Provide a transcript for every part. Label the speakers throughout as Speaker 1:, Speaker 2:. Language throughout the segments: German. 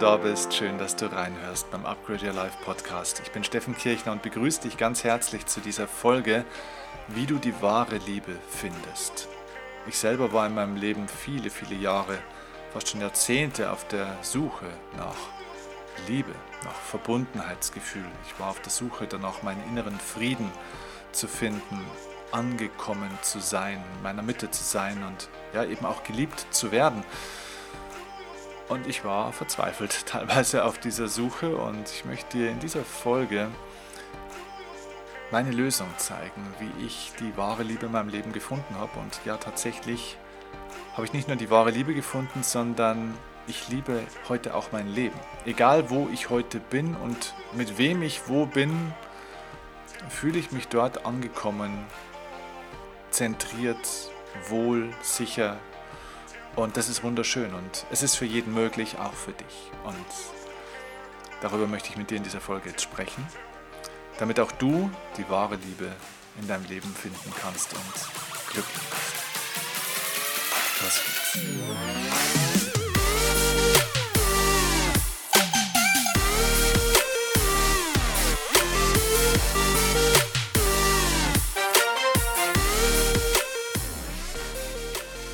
Speaker 1: da bist. Schön, dass du reinhörst beim Upgrade Your Life Podcast. Ich bin Steffen Kirchner und begrüße dich ganz herzlich zu dieser Folge, wie du die wahre Liebe findest. Ich selber war in meinem Leben viele, viele Jahre, fast schon Jahrzehnte auf der Suche nach Liebe, nach Verbundenheitsgefühl. Ich war auf der Suche danach, meinen inneren Frieden zu finden, angekommen zu sein, in meiner Mitte zu sein und ja eben auch geliebt zu werden. Und ich war verzweifelt teilweise auf dieser Suche und ich möchte dir in dieser Folge meine Lösung zeigen, wie ich die wahre Liebe in meinem Leben gefunden habe. Und ja, tatsächlich habe ich nicht nur die wahre Liebe gefunden, sondern ich liebe heute auch mein Leben. Egal wo ich heute bin und mit wem ich wo bin, fühle ich mich dort angekommen, zentriert, wohl, sicher, und das ist wunderschön und es ist für jeden möglich, auch für dich. Und darüber möchte ich mit dir in dieser Folge jetzt sprechen, damit auch du die wahre Liebe in deinem Leben finden kannst und glücklich bist. Los geht's.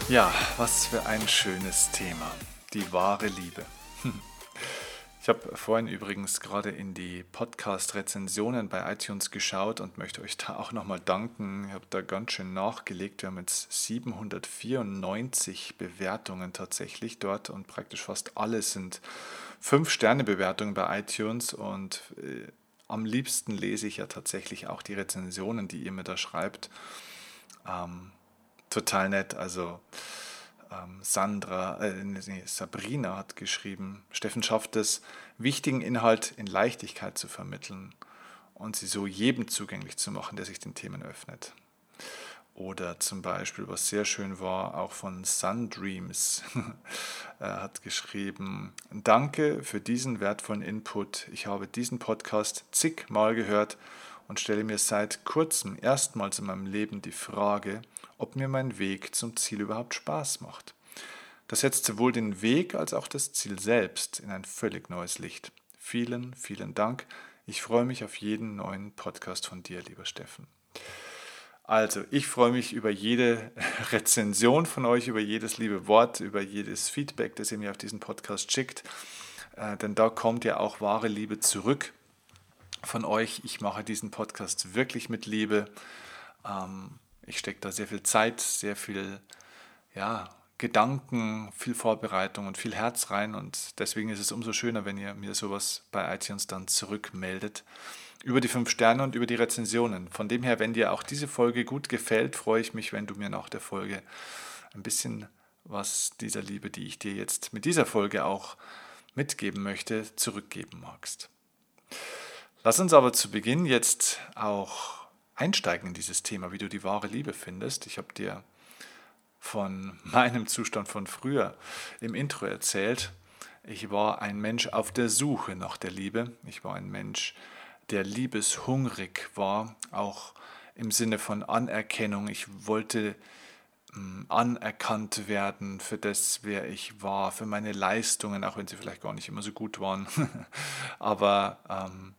Speaker 1: Ja, was für ein schönes Thema. Die wahre Liebe. Ich habe vorhin übrigens gerade in die Podcast-Rezensionen bei iTunes geschaut und möchte euch da auch nochmal danken. Ich habe da ganz schön nachgelegt. Wir haben jetzt 794 Bewertungen tatsächlich dort und praktisch fast alle sind 5-Sterne-Bewertungen bei iTunes und äh, am liebsten lese ich ja tatsächlich auch die Rezensionen, die ihr mir da schreibt. Ähm, total nett. Also ähm, Sandra, äh, nee, Sabrina hat geschrieben, Steffen schafft es, wichtigen Inhalt in Leichtigkeit zu vermitteln und sie so jedem zugänglich zu machen, der sich den Themen öffnet. Oder zum Beispiel, was sehr schön war, auch von Sundreams. er hat geschrieben, danke für diesen wertvollen Input. Ich habe diesen Podcast zigmal gehört und stelle mir seit kurzem erstmals in meinem Leben die Frage, ob mir mein Weg zum Ziel überhaupt Spaß macht. Das setzt sowohl den Weg als auch das Ziel selbst in ein völlig neues Licht. Vielen, vielen Dank. Ich freue mich auf jeden neuen Podcast von dir, lieber Steffen. Also, ich freue mich über jede Rezension von euch, über jedes liebe Wort, über jedes Feedback, das ihr mir auf diesen Podcast schickt. Äh, denn da kommt ja auch wahre Liebe zurück von euch. Ich mache diesen Podcast wirklich mit Liebe. Ähm, ich stecke da sehr viel Zeit, sehr viel ja, Gedanken, viel Vorbereitung und viel Herz rein. Und deswegen ist es umso schöner, wenn ihr mir sowas bei iTunes dann zurückmeldet. Über die fünf Sterne und über die Rezensionen. Von dem her, wenn dir auch diese Folge gut gefällt, freue ich mich, wenn du mir nach der Folge ein bisschen was dieser Liebe, die ich dir jetzt mit dieser Folge auch mitgeben möchte, zurückgeben magst. Lass uns aber zu Beginn jetzt auch einsteigen in dieses Thema, wie du die wahre Liebe findest. Ich habe dir von meinem Zustand von früher im Intro erzählt. Ich war ein Mensch auf der Suche nach der Liebe. Ich war ein Mensch, der liebeshungrig war, auch im Sinne von Anerkennung. Ich wollte hm, anerkannt werden für das, wer ich war, für meine Leistungen, auch wenn sie vielleicht gar nicht immer so gut waren. Aber ähm,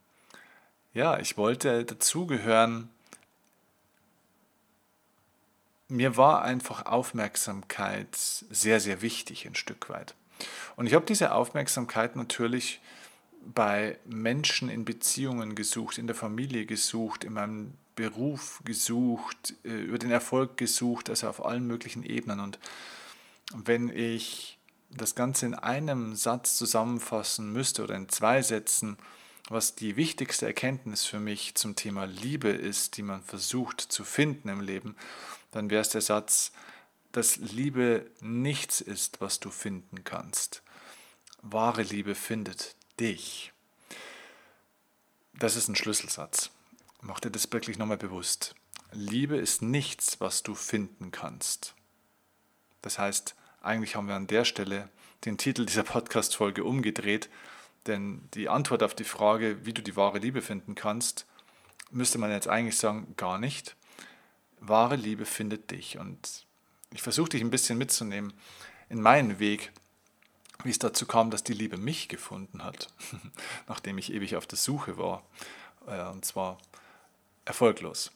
Speaker 1: ja, ich wollte dazugehören mir war einfach Aufmerksamkeit sehr, sehr wichtig ein Stück weit. Und ich habe diese Aufmerksamkeit natürlich bei Menschen in Beziehungen gesucht, in der Familie gesucht, in meinem Beruf gesucht, äh, über den Erfolg gesucht, also auf allen möglichen Ebenen. Und wenn ich das Ganze in einem Satz zusammenfassen müsste oder in zwei Sätzen, was die wichtigste Erkenntnis für mich zum Thema Liebe ist, die man versucht zu finden im Leben, dann wäre es der Satz, dass Liebe nichts ist, was du finden kannst. Wahre Liebe findet dich. Das ist ein Schlüsselsatz. Mach dir das wirklich nochmal bewusst. Liebe ist nichts, was du finden kannst. Das heißt, eigentlich haben wir an der Stelle den Titel dieser Podcast-Folge umgedreht, denn die Antwort auf die Frage, wie du die wahre Liebe finden kannst, müsste man jetzt eigentlich sagen, gar nicht wahre Liebe findet dich. Und ich versuche dich ein bisschen mitzunehmen in meinen Weg, wie es dazu kam, dass die Liebe mich gefunden hat, nachdem ich ewig auf der Suche war. Äh, und zwar erfolglos.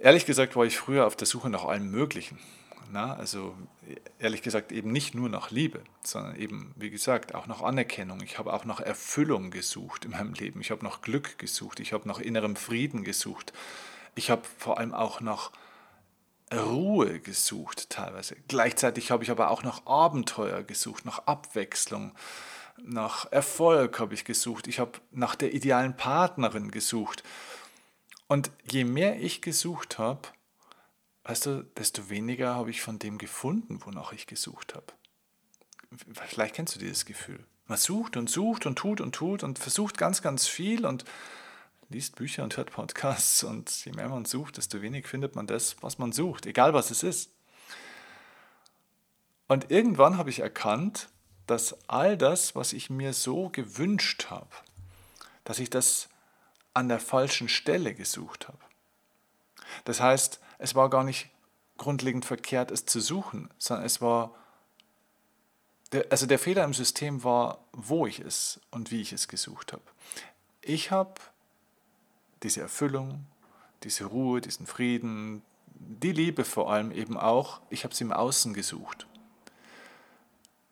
Speaker 1: Ehrlich gesagt war ich früher auf der Suche nach allem Möglichen. Na, also ehrlich gesagt eben nicht nur nach Liebe, sondern eben, wie gesagt, auch nach Anerkennung. Ich habe auch nach Erfüllung gesucht in meinem Leben. Ich habe nach Glück gesucht. Ich habe nach innerem Frieden gesucht. Ich habe vor allem auch nach Ruhe gesucht teilweise. Gleichzeitig habe ich aber auch nach Abenteuer gesucht, nach Abwechslung, nach Erfolg habe ich gesucht. Ich habe nach der idealen Partnerin gesucht. Und je mehr ich gesucht habe, weißt du, desto weniger habe ich von dem gefunden, wonach ich gesucht habe. Vielleicht kennst du dieses Gefühl. Man sucht und sucht und tut und tut und versucht ganz, ganz viel und liest Bücher und hört Podcasts und je mehr man sucht, desto weniger findet man das, was man sucht, egal was es ist. Und irgendwann habe ich erkannt, dass all das, was ich mir so gewünscht habe, dass ich das an der falschen Stelle gesucht habe. Das heißt, es war gar nicht grundlegend verkehrt, es zu suchen, sondern es war, also der Fehler im System war, wo ich es und wie ich es gesucht habe. Ich habe diese Erfüllung, diese Ruhe, diesen Frieden, die Liebe vor allem eben auch, ich habe sie im Außen gesucht.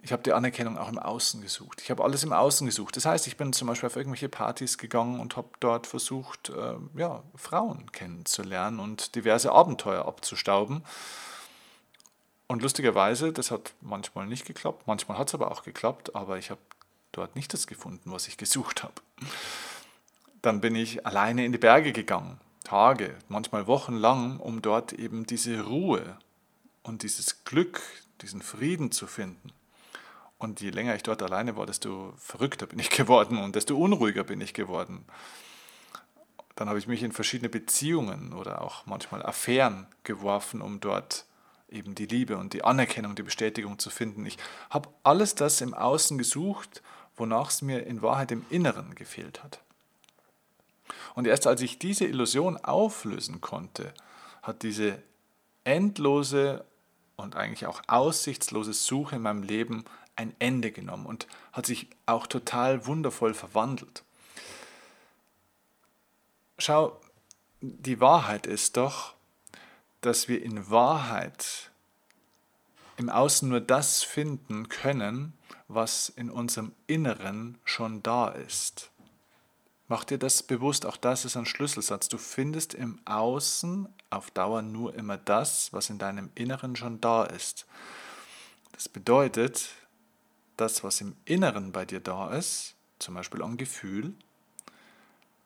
Speaker 1: Ich habe die Anerkennung auch im Außen gesucht. Ich habe alles im Außen gesucht. Das heißt, ich bin zum Beispiel auf irgendwelche Partys gegangen und habe dort versucht, äh, ja, Frauen kennenzulernen und diverse Abenteuer abzustauben. Und lustigerweise, das hat manchmal nicht geklappt, manchmal hat es aber auch geklappt, aber ich habe dort nicht das gefunden, was ich gesucht habe. Dann bin ich alleine in die Berge gegangen, Tage, manchmal Wochen lang, um dort eben diese Ruhe und dieses Glück, diesen Frieden zu finden. Und je länger ich dort alleine war, desto verrückter bin ich geworden und desto unruhiger bin ich geworden. Dann habe ich mich in verschiedene Beziehungen oder auch manchmal Affären geworfen, um dort eben die Liebe und die Anerkennung, die Bestätigung zu finden. Ich habe alles das im Außen gesucht, wonach es mir in Wahrheit im Inneren gefehlt hat. Und erst als ich diese Illusion auflösen konnte, hat diese endlose und eigentlich auch aussichtslose Suche in meinem Leben ein Ende genommen und hat sich auch total wundervoll verwandelt. Schau, die Wahrheit ist doch, dass wir in Wahrheit im Außen nur das finden können, was in unserem Inneren schon da ist. Mach dir das bewusst, auch das ist ein Schlüsselsatz. Du findest im Außen auf Dauer nur immer das, was in deinem Inneren schon da ist. Das bedeutet, das, was im Inneren bei dir da ist, zum Beispiel ein Gefühl,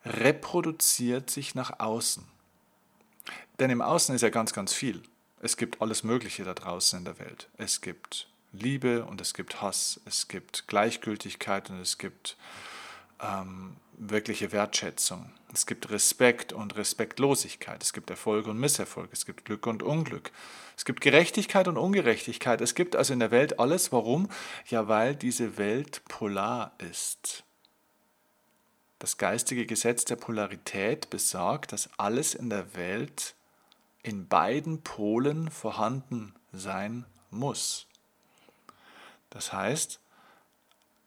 Speaker 1: reproduziert sich nach außen. Denn im Außen ist ja ganz, ganz viel. Es gibt alles Mögliche da draußen in der Welt. Es gibt Liebe und es gibt Hass, es gibt Gleichgültigkeit und es gibt ähm, wirkliche Wertschätzung. Es gibt Respekt und Respektlosigkeit. Es gibt Erfolg und Misserfolg. Es gibt Glück und Unglück. Es gibt Gerechtigkeit und Ungerechtigkeit. Es gibt also in der Welt alles. Warum? Ja, weil diese Welt polar ist. Das geistige Gesetz der Polarität besagt, dass alles in der Welt in beiden Polen vorhanden sein muss. Das heißt,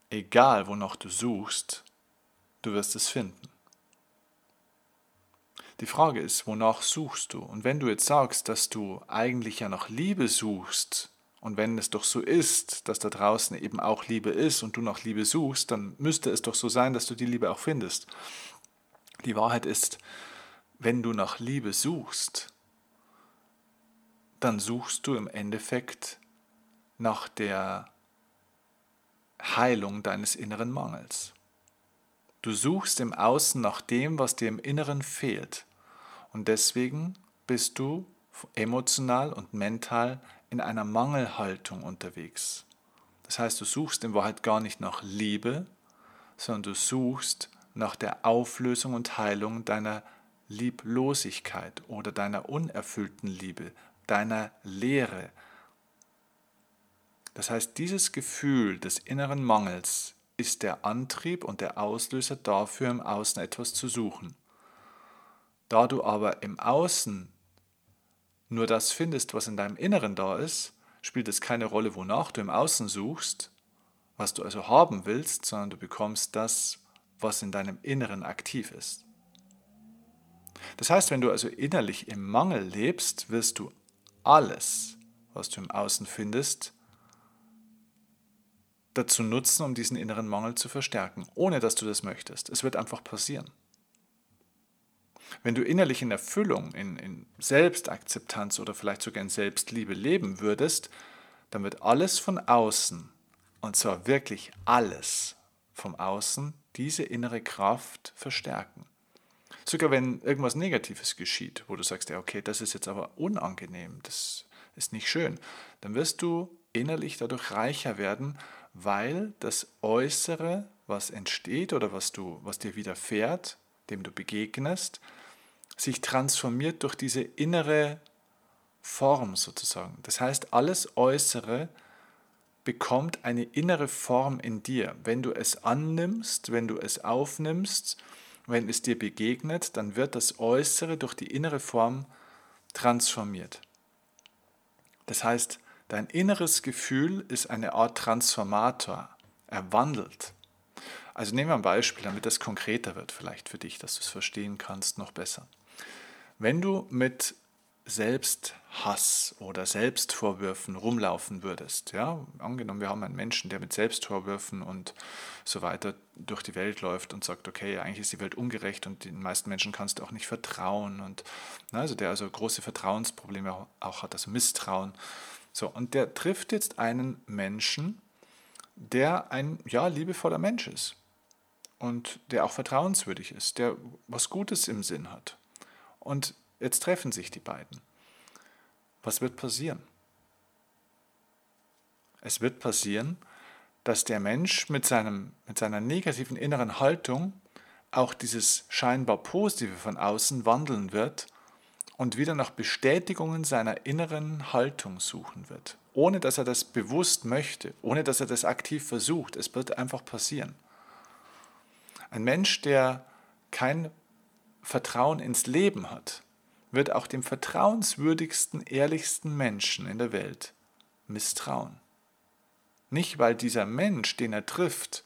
Speaker 1: egal wonach du suchst, du wirst es finden. Die Frage ist, wonach suchst du? Und wenn du jetzt sagst, dass du eigentlich ja nach Liebe suchst, und wenn es doch so ist, dass da draußen eben auch Liebe ist und du nach Liebe suchst, dann müsste es doch so sein, dass du die Liebe auch findest. Die Wahrheit ist, wenn du nach Liebe suchst, dann suchst du im Endeffekt nach der Heilung deines inneren Mangels. Du suchst im Außen nach dem, was dir im Inneren fehlt. Und deswegen bist du emotional und mental in einer Mangelhaltung unterwegs. Das heißt, du suchst in Wahrheit gar nicht nach Liebe, sondern du suchst nach der Auflösung und Heilung deiner Lieblosigkeit oder deiner unerfüllten Liebe, deiner Leere. Das heißt, dieses Gefühl des inneren Mangels ist der Antrieb und der Auslöser dafür, im Außen etwas zu suchen. Da du aber im Außen nur das findest, was in deinem Inneren da ist, spielt es keine Rolle, wonach du im Außen suchst, was du also haben willst, sondern du bekommst das, was in deinem Inneren aktiv ist. Das heißt, wenn du also innerlich im Mangel lebst, wirst du alles, was du im Außen findest, dazu nutzen, um diesen inneren Mangel zu verstärken, ohne dass du das möchtest. Es wird einfach passieren. Wenn du innerlich in Erfüllung, in, in Selbstakzeptanz oder vielleicht sogar in Selbstliebe leben würdest, dann wird alles von außen, und zwar wirklich alles vom Außen, diese innere Kraft verstärken. Sogar wenn irgendwas Negatives geschieht, wo du sagst, ja, okay, das ist jetzt aber unangenehm, das ist nicht schön, dann wirst du innerlich dadurch reicher werden, weil das Äußere, was entsteht oder was, du, was dir widerfährt, dem du begegnest, sich transformiert durch diese innere Form sozusagen. Das heißt, alles Äußere bekommt eine innere Form in dir. Wenn du es annimmst, wenn du es aufnimmst, wenn es dir begegnet, dann wird das Äußere durch die innere Form transformiert. Das heißt, dein inneres Gefühl ist eine Art Transformator. Er wandelt. Also nehmen wir ein Beispiel, damit das konkreter wird, vielleicht für dich, dass du es verstehen kannst, noch besser. Wenn du mit Selbsthass oder Selbstvorwürfen rumlaufen würdest, ja, angenommen, wir haben einen Menschen, der mit Selbstvorwürfen und so weiter durch die Welt läuft und sagt, okay, eigentlich ist die Welt ungerecht und den meisten Menschen kannst du auch nicht vertrauen und na, also der also große Vertrauensprobleme auch hat, also Misstrauen. So, und der trifft jetzt einen Menschen, der ein ja liebevoller Mensch ist und der auch vertrauenswürdig ist, der was Gutes im Sinn hat. Und jetzt treffen sich die beiden. Was wird passieren? Es wird passieren, dass der Mensch mit, seinem, mit seiner negativen inneren Haltung auch dieses scheinbar Positive von außen wandeln wird und wieder nach Bestätigungen seiner inneren Haltung suchen wird, ohne dass er das bewusst möchte, ohne dass er das aktiv versucht. Es wird einfach passieren. Ein Mensch, der kein Vertrauen ins Leben hat, wird auch dem vertrauenswürdigsten, ehrlichsten Menschen in der Welt misstrauen. Nicht, weil dieser Mensch, den er trifft,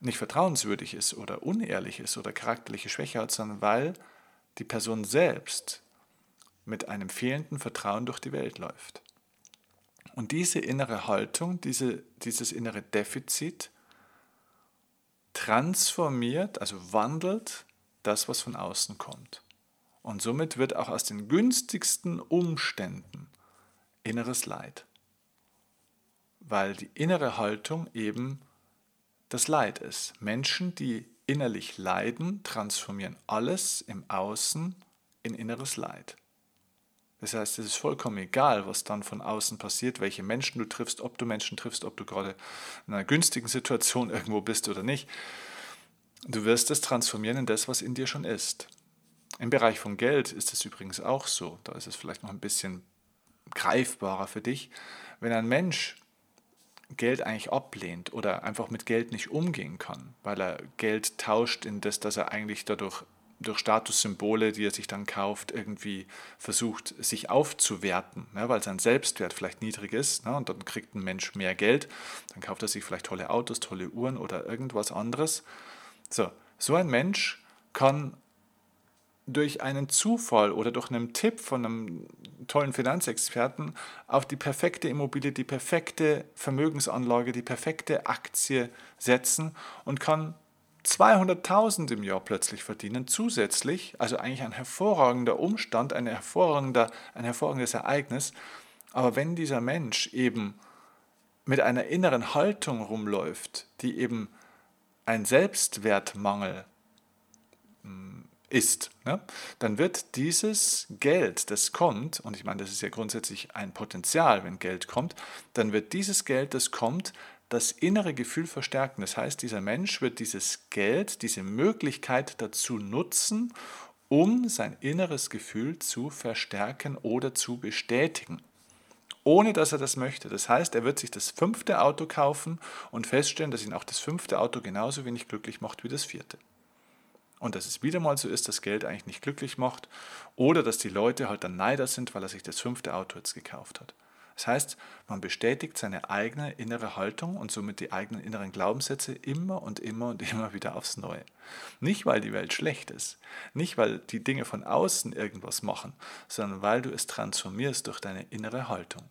Speaker 1: nicht vertrauenswürdig ist oder unehrlich ist oder charakterliche Schwäche hat, sondern weil die Person selbst mit einem fehlenden Vertrauen durch die Welt läuft. Und diese innere Haltung, diese, dieses innere Defizit transformiert, also wandelt das, was von außen kommt. Und somit wird auch aus den günstigsten Umständen inneres Leid, weil die innere Haltung eben das Leid ist. Menschen, die innerlich leiden, transformieren alles im Außen in inneres Leid. Das heißt, es ist vollkommen egal, was dann von außen passiert, welche Menschen du triffst, ob du Menschen triffst, ob du gerade in einer günstigen Situation irgendwo bist oder nicht. Du wirst es transformieren in das, was in dir schon ist. Im Bereich von Geld ist es übrigens auch so. Da ist es vielleicht noch ein bisschen greifbarer für dich. Wenn ein Mensch Geld eigentlich ablehnt oder einfach mit Geld nicht umgehen kann, weil er Geld tauscht in das, dass er eigentlich dadurch durch Statussymbole, die er sich dann kauft, irgendwie versucht, sich aufzuwerten, ne, weil sein Selbstwert vielleicht niedrig ist. Ne, und dann kriegt ein Mensch mehr Geld, dann kauft er sich vielleicht tolle Autos, tolle Uhren oder irgendwas anderes. So, so ein Mensch kann durch einen Zufall oder durch einen Tipp von einem tollen Finanzexperten auf die perfekte Immobilie, die perfekte Vermögensanlage, die perfekte Aktie setzen und kann 200.000 im Jahr plötzlich verdienen, zusätzlich, also eigentlich ein hervorragender Umstand, ein, hervorragender, ein hervorragendes Ereignis. Aber wenn dieser Mensch eben mit einer inneren Haltung rumläuft, die eben ein Selbstwertmangel hm, ist, ne? dann wird dieses Geld, das kommt, und ich meine, das ist ja grundsätzlich ein Potenzial, wenn Geld kommt, dann wird dieses Geld, das kommt, das innere Gefühl verstärken. Das heißt, dieser Mensch wird dieses Geld, diese Möglichkeit dazu nutzen, um sein inneres Gefühl zu verstärken oder zu bestätigen ohne dass er das möchte. Das heißt, er wird sich das fünfte Auto kaufen und feststellen, dass ihn auch das fünfte Auto genauso wenig glücklich macht wie das vierte. Und dass es wieder mal so ist, dass Geld eigentlich nicht glücklich macht oder dass die Leute halt dann Neider sind, weil er sich das fünfte Auto jetzt gekauft hat. Das heißt, man bestätigt seine eigene innere Haltung und somit die eigenen inneren Glaubenssätze immer und immer und immer wieder aufs Neue. Nicht, weil die Welt schlecht ist, nicht, weil die Dinge von außen irgendwas machen, sondern weil du es transformierst durch deine innere Haltung.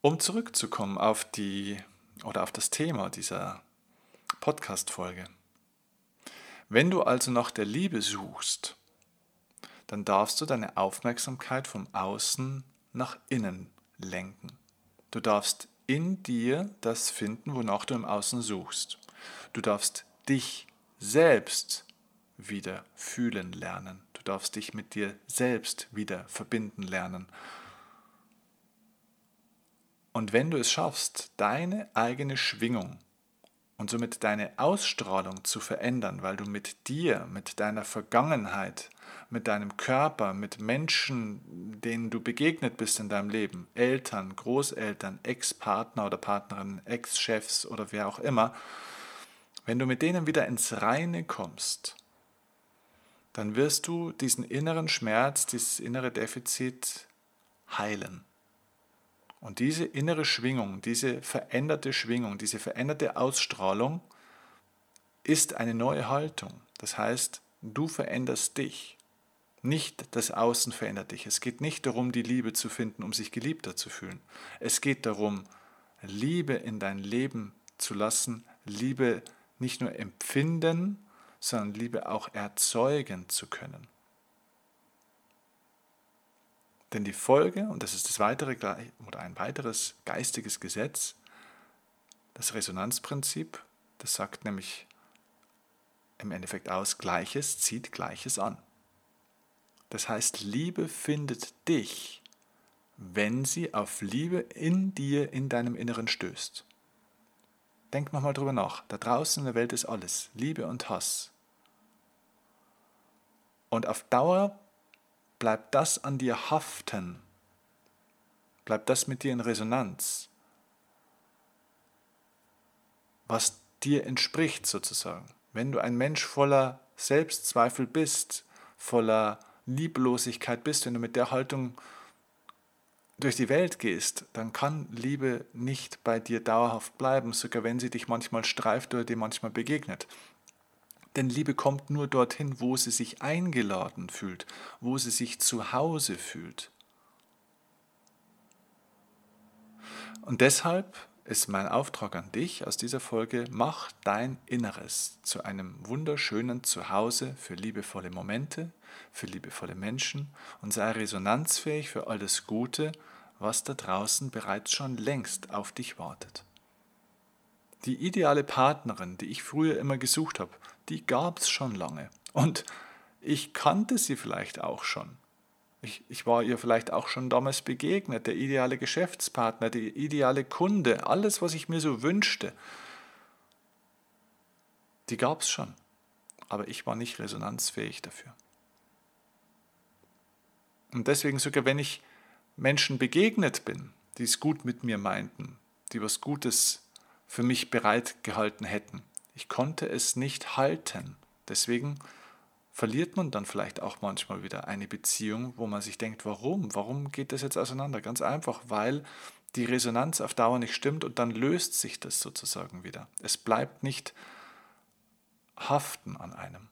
Speaker 1: Um zurückzukommen auf die oder auf das Thema dieser Podcast-Folge. Wenn du also nach der Liebe suchst, dann darfst du deine Aufmerksamkeit vom Außen nach innen lenken. Du darfst in dir das finden, wonach du im Außen suchst. Du darfst dich selbst wieder fühlen lernen. Du darfst dich mit dir selbst wieder verbinden lernen. Und wenn du es schaffst, deine eigene Schwingung und somit deine Ausstrahlung zu verändern, weil du mit dir, mit deiner Vergangenheit, mit deinem Körper, mit Menschen, denen du begegnet bist in deinem Leben, Eltern, Großeltern, Ex-Partner oder Partnerin, Ex-Chefs oder wer auch immer, wenn du mit denen wieder ins Reine kommst, dann wirst du diesen inneren Schmerz, dieses innere Defizit heilen. Und diese innere Schwingung, diese veränderte Schwingung, diese veränderte Ausstrahlung ist eine neue Haltung. Das heißt, du veränderst dich. Nicht das Außen verändert dich. Es geht nicht darum, die Liebe zu finden, um sich geliebter zu fühlen. Es geht darum, Liebe in dein Leben zu lassen, Liebe nicht nur empfinden, sondern Liebe auch erzeugen zu können. Denn die Folge, und das ist das weitere oder ein weiteres geistiges Gesetz, das Resonanzprinzip, das sagt nämlich im Endeffekt aus, Gleiches zieht Gleiches an. Das heißt, Liebe findet dich, wenn sie auf Liebe in dir, in deinem Inneren stößt. Denk nochmal drüber nach. Da draußen in der Welt ist alles. Liebe und Hass. Und auf Dauer bleibt das an dir haften, bleibt das mit dir in Resonanz, was dir entspricht sozusagen. Wenn du ein Mensch voller Selbstzweifel bist, voller Lieblosigkeit bist, wenn du mit der Haltung durch die Welt gehst, dann kann Liebe nicht bei dir dauerhaft bleiben, sogar wenn sie dich manchmal streift oder dir manchmal begegnet. Denn Liebe kommt nur dorthin, wo sie sich eingeladen fühlt, wo sie sich zu Hause fühlt. Und deshalb ist mein Auftrag an dich aus dieser Folge, mach dein Inneres zu einem wunderschönen Zuhause für liebevolle Momente, für liebevolle Menschen und sei resonanzfähig für alles Gute, was da draußen bereits schon längst auf dich wartet. Die ideale Partnerin, die ich früher immer gesucht habe, die gab es schon lange. Und ich kannte sie vielleicht auch schon. Ich, ich war ihr vielleicht auch schon damals begegnet, der ideale Geschäftspartner, der ideale Kunde, alles, was ich mir so wünschte. Die gab es schon, aber ich war nicht resonanzfähig dafür. Und deswegen sogar, wenn ich Menschen begegnet bin, die es gut mit mir meinten, die was Gutes für mich bereitgehalten hätten, ich konnte es nicht halten. Deswegen verliert man dann vielleicht auch manchmal wieder eine Beziehung, wo man sich denkt, warum? Warum geht das jetzt auseinander? Ganz einfach, weil die Resonanz auf Dauer nicht stimmt und dann löst sich das sozusagen wieder. Es bleibt nicht haften an einem.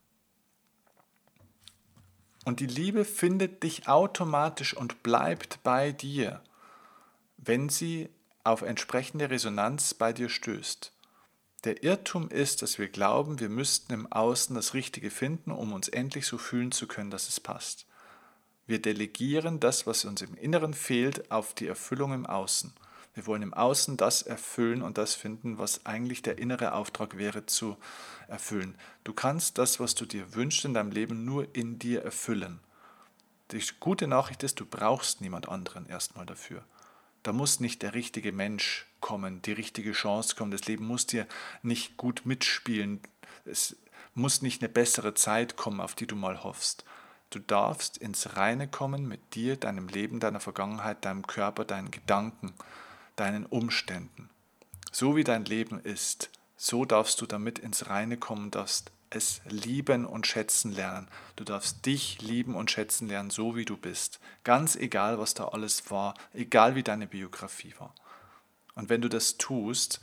Speaker 1: Und die Liebe findet dich automatisch und bleibt bei dir, wenn sie auf entsprechende Resonanz bei dir stößt. Der Irrtum ist, dass wir glauben, wir müssten im Außen das Richtige finden, um uns endlich so fühlen zu können, dass es passt. Wir delegieren das, was uns im Inneren fehlt, auf die Erfüllung im Außen. Wir wollen im Außen das erfüllen und das finden, was eigentlich der innere Auftrag wäre zu erfüllen. Du kannst das, was du dir wünschst in deinem Leben, nur in dir erfüllen. Die gute Nachricht ist, du brauchst niemand anderen erstmal dafür. Da muss nicht der richtige Mensch kommen, die richtige Chance kommen. Das Leben muss dir nicht gut mitspielen. Es muss nicht eine bessere Zeit kommen, auf die du mal hoffst. Du darfst ins Reine kommen mit dir, deinem Leben, deiner Vergangenheit, deinem Körper, deinen Gedanken, deinen Umständen. So wie dein Leben ist, so darfst du damit ins Reine kommen, darfst es lieben und schätzen lernen. Du darfst dich lieben und schätzen lernen, so wie du bist. Ganz egal, was da alles war, egal wie deine Biografie war. Und wenn du das tust,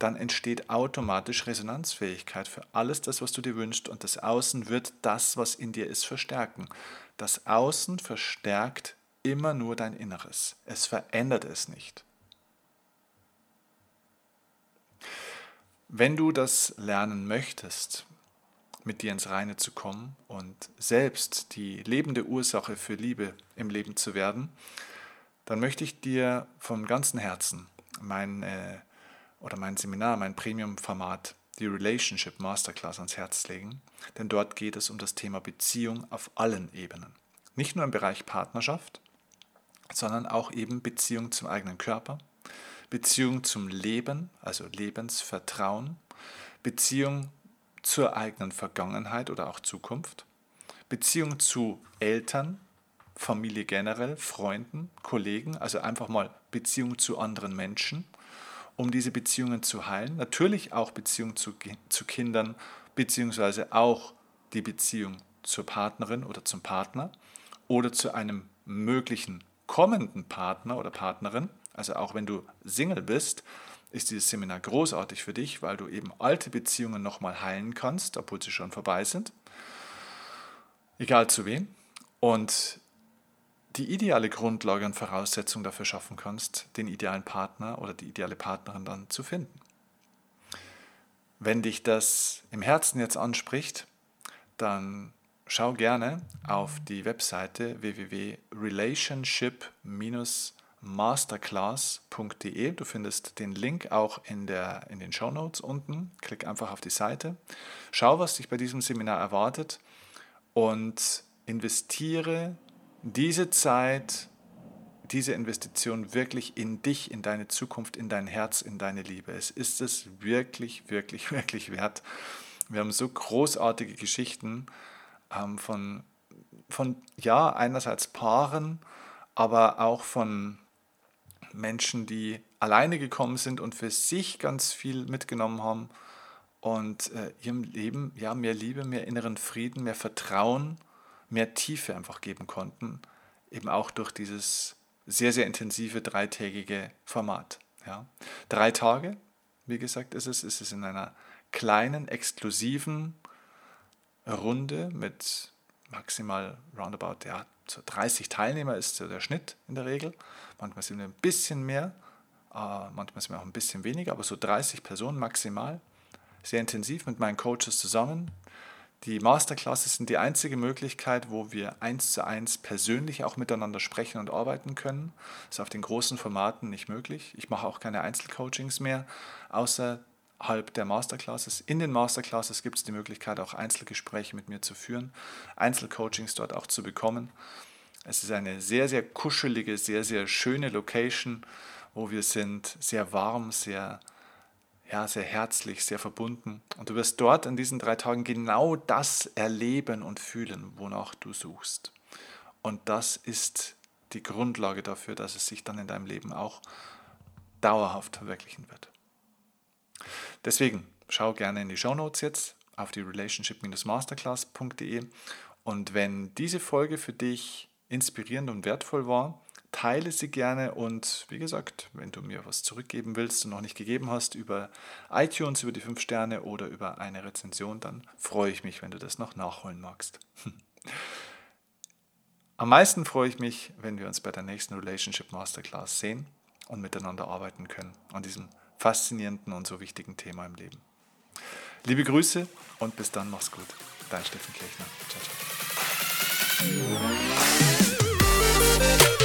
Speaker 1: dann entsteht automatisch Resonanzfähigkeit für alles das, was du dir wünschst. Und das Außen wird das, was in dir ist, verstärken. Das Außen verstärkt immer nur dein Inneres. Es verändert es nicht. Wenn du das lernen möchtest, mit dir ins Reine zu kommen und selbst die lebende Ursache für Liebe im Leben zu werden, dann möchte ich dir von ganzem Herzen mein äh, oder mein Seminar, mein Premium-Format, die Relationship Masterclass ans Herz legen, denn dort geht es um das Thema Beziehung auf allen Ebenen. Nicht nur im Bereich Partnerschaft, sondern auch eben Beziehung zum eigenen Körper, Beziehung zum Leben, also Lebensvertrauen, Beziehung zur eigenen Vergangenheit oder auch Zukunft, Beziehung zu Eltern, Familie generell, Freunden, Kollegen, also einfach mal Beziehung zu anderen Menschen, um diese Beziehungen zu heilen. Natürlich auch Beziehung zu, zu Kindern, beziehungsweise auch die Beziehung zur Partnerin oder zum Partner oder zu einem möglichen kommenden Partner oder Partnerin. Also auch wenn du Single bist, ist dieses Seminar großartig für dich, weil du eben alte Beziehungen nochmal heilen kannst, obwohl sie schon vorbei sind. Egal zu wem. Und die ideale Grundlage und Voraussetzung dafür schaffen kannst, den idealen Partner oder die ideale Partnerin dann zu finden. Wenn dich das im Herzen jetzt anspricht, dann schau gerne auf die Webseite www.relationship-masterclass.de. Du findest den Link auch in, der, in den Show Notes unten. Klick einfach auf die Seite. Schau, was dich bei diesem Seminar erwartet und investiere diese Zeit, diese Investition wirklich in dich, in deine Zukunft, in dein Herz, in deine Liebe. Es ist es wirklich, wirklich, wirklich wert. Wir haben so großartige Geschichten ähm, von, von, ja, einerseits Paaren, aber auch von Menschen, die alleine gekommen sind und für sich ganz viel mitgenommen haben und äh, ihrem Leben ja mehr Liebe, mehr inneren Frieden, mehr Vertrauen mehr Tiefe einfach geben konnten, eben auch durch dieses sehr, sehr intensive dreitägige Format. Ja. Drei Tage, wie gesagt, ist es, ist es in einer kleinen, exklusiven Runde mit maximal roundabout ja, so 30 Teilnehmer ist der Schnitt in der Regel. Manchmal sind wir ein bisschen mehr, äh, manchmal sind wir auch ein bisschen weniger, aber so 30 Personen maximal. Sehr intensiv mit meinen Coaches zusammen, die Masterclasses sind die einzige Möglichkeit, wo wir eins zu eins persönlich auch miteinander sprechen und arbeiten können. Das ist auf den großen Formaten nicht möglich. Ich mache auch keine Einzelcoachings mehr, außerhalb der Masterclasses. In den Masterclasses gibt es die Möglichkeit, auch Einzelgespräche mit mir zu führen, Einzelcoachings dort auch zu bekommen. Es ist eine sehr, sehr kuschelige, sehr, sehr schöne Location, wo wir sind, sehr warm, sehr ja, sehr herzlich, sehr verbunden. Und du wirst dort in diesen drei Tagen genau das erleben und fühlen, wonach du suchst. Und das ist die Grundlage dafür, dass es sich dann in deinem Leben auch dauerhaft verwirklichen wird. Deswegen schau gerne in die Show Notes jetzt auf die relationship-masterclass.de und wenn diese Folge für dich inspirierend und wertvoll war, teile sie gerne und wie gesagt, wenn du mir was zurückgeben willst und noch nicht gegeben hast über iTunes, über die 5 Sterne oder über eine Rezension, dann freue ich mich, wenn du das noch nachholen magst. Am meisten freue ich mich, wenn wir uns bei der nächsten Relationship Masterclass sehen und miteinander arbeiten können an diesem faszinierenden und so wichtigen Thema im Leben. Liebe Grüße und bis dann, mach's gut. Dein Steffen Kirchner. Ciao, ciao.